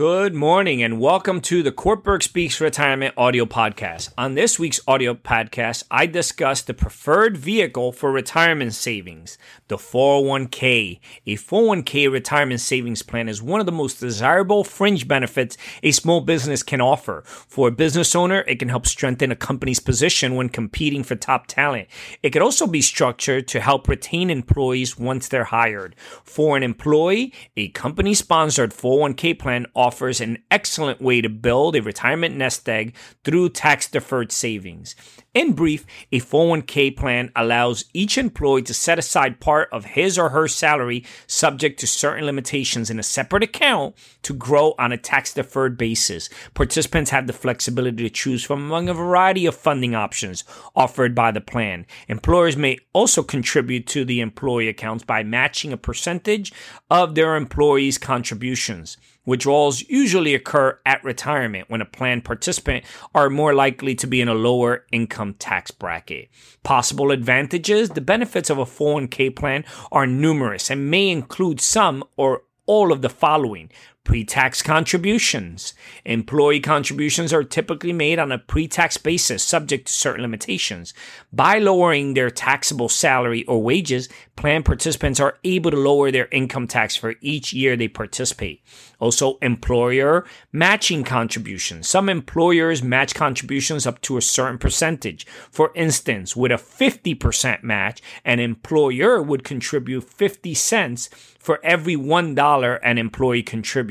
Good morning and welcome to the Courtberg Speaks Retirement audio podcast. On this week's audio podcast, I discuss the preferred vehicle for retirement savings, the 401k. A 401k retirement savings plan is one of the most desirable fringe benefits a small business can offer. For a business owner, it can help strengthen a company's position when competing for top talent. It could also be structured to help retain employees once they're hired. For an employee, a company sponsored 401k plan offers an excellent way to build a retirement nest egg through tax deferred savings. In brief, a 401k plan allows each employee to set aside part of his or her salary subject to certain limitations in a separate account to grow on a tax deferred basis. Participants have the flexibility to choose from among a variety of funding options offered by the plan. Employers may also contribute to the employee accounts by matching a percentage of their employees' contributions. Withdrawals usually occur at retirement when a plan participant are more likely to be in a lower income tax bracket. Possible advantages the benefits of a 401k plan are numerous and may include some or all of the following Pre-tax contributions. Employee contributions are typically made on a pre-tax basis subject to certain limitations. By lowering their taxable salary or wages, plan participants are able to lower their income tax for each year they participate. Also, employer matching contributions. Some employers match contributions up to a certain percentage. For instance, with a 50% match, an employer would contribute 50 cents for every $1 an employee contributes.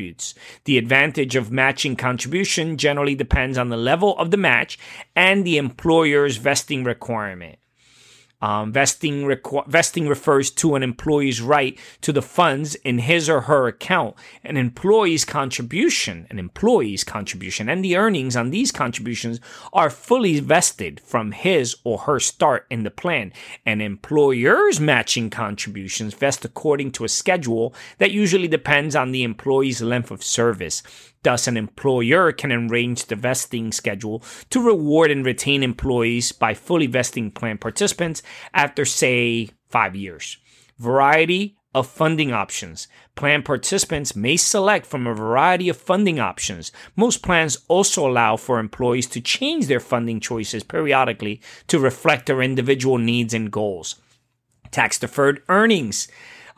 The advantage of matching contribution generally depends on the level of the match and the employer's vesting requirement. Um, vesting, requ- vesting refers to an employee's right to the funds in his or her account. An employee's contribution, an employee's contribution, and the earnings on these contributions are fully vested from his or her start in the plan. An employer's matching contributions vest according to a schedule that usually depends on the employee's length of service. Thus, an employer can arrange the vesting schedule to reward and retain employees by fully vesting plan participants after, say, five years. Variety of funding options. Plan participants may select from a variety of funding options. Most plans also allow for employees to change their funding choices periodically to reflect their individual needs and goals. Tax deferred earnings.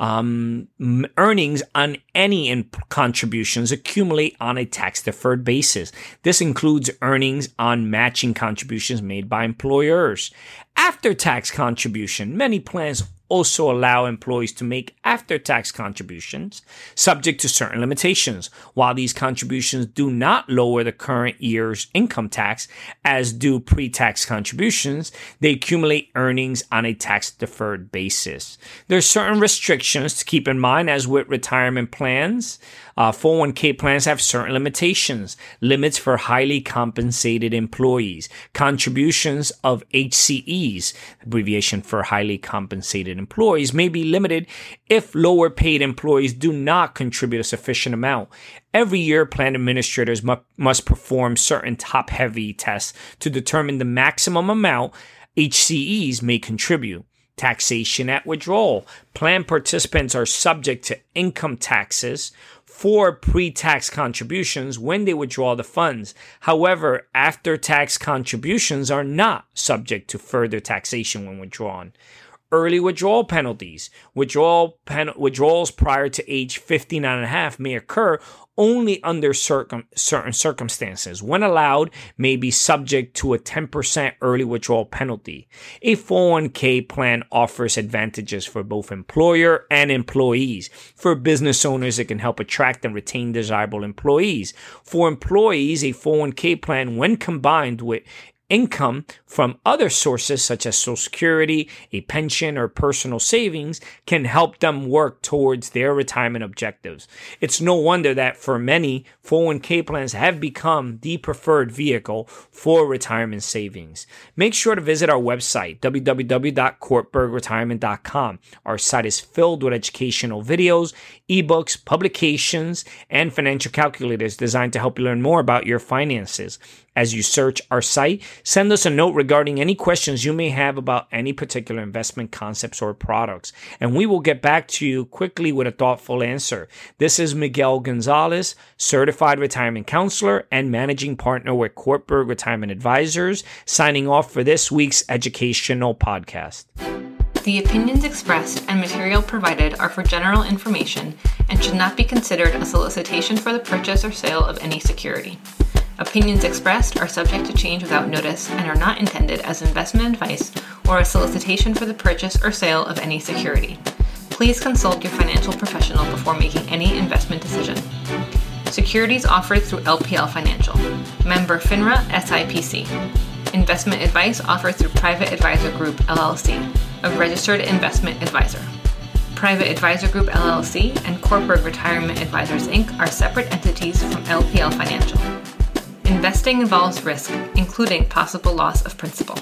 Um, earnings on any in- contributions accumulate on a tax deferred basis. This includes earnings on matching contributions made by employers. After tax contribution, many plans also allow employees to make after tax contributions, subject to certain limitations. While these contributions do not lower the current year's income tax, as do pre tax contributions, they accumulate earnings on a tax deferred basis. There are certain restrictions to keep in mind, as with retirement plans. Uh, 401k plans have certain limitations, limits for highly compensated employees, contributions of HCEs, abbreviation for highly compensated employees, may be limited if lower paid employees do not contribute a sufficient amount. Every year, plan administrators mu- must perform certain top heavy tests to determine the maximum amount HCEs may contribute. Taxation at withdrawal. Plan participants are subject to income taxes for pre tax contributions when they withdraw the funds. However, after tax contributions are not subject to further taxation when withdrawn. Early withdrawal penalties. Withdrawal pen- withdrawals prior to age 59 and a half may occur only under circum- certain circumstances. When allowed, may be subject to a 10% early withdrawal penalty. A 401k plan offers advantages for both employer and employees. For business owners, it can help attract and retain desirable employees. For employees, a 401k plan, when combined with income from other sources such as Social Security, a pension, or personal savings can help them work towards their retirement objectives. It's no wonder that for many, 401k plans have become the preferred vehicle for retirement savings. Make sure to visit our website, www.courtbergretirement.com. Our site is filled with educational videos, ebooks, publications, and financial calculators designed to help you learn more about your finances. As you search our site, send us a note regarding any questions you may have about any particular investment concepts or products, and we will get back to you quickly with a thoughtful answer. This is Miguel Gonzalez, certified retirement counselor and managing partner with Kortberg Retirement Advisors, signing off for this week's educational podcast. The opinions expressed and material provided are for general information and should not be considered a solicitation for the purchase or sale of any security. Opinions expressed are subject to change without notice and are not intended as investment advice or a solicitation for the purchase or sale of any security. Please consult your financial professional before making any investment decision. Securities offered through LPL Financial, member FINRA SIPC. Investment advice offered through Private Advisor Group LLC, a registered investment advisor. Private Advisor Group LLC and Corporate Retirement Advisors Inc. are separate entities from LPL Financial. Investing involves risk, including possible loss of principal.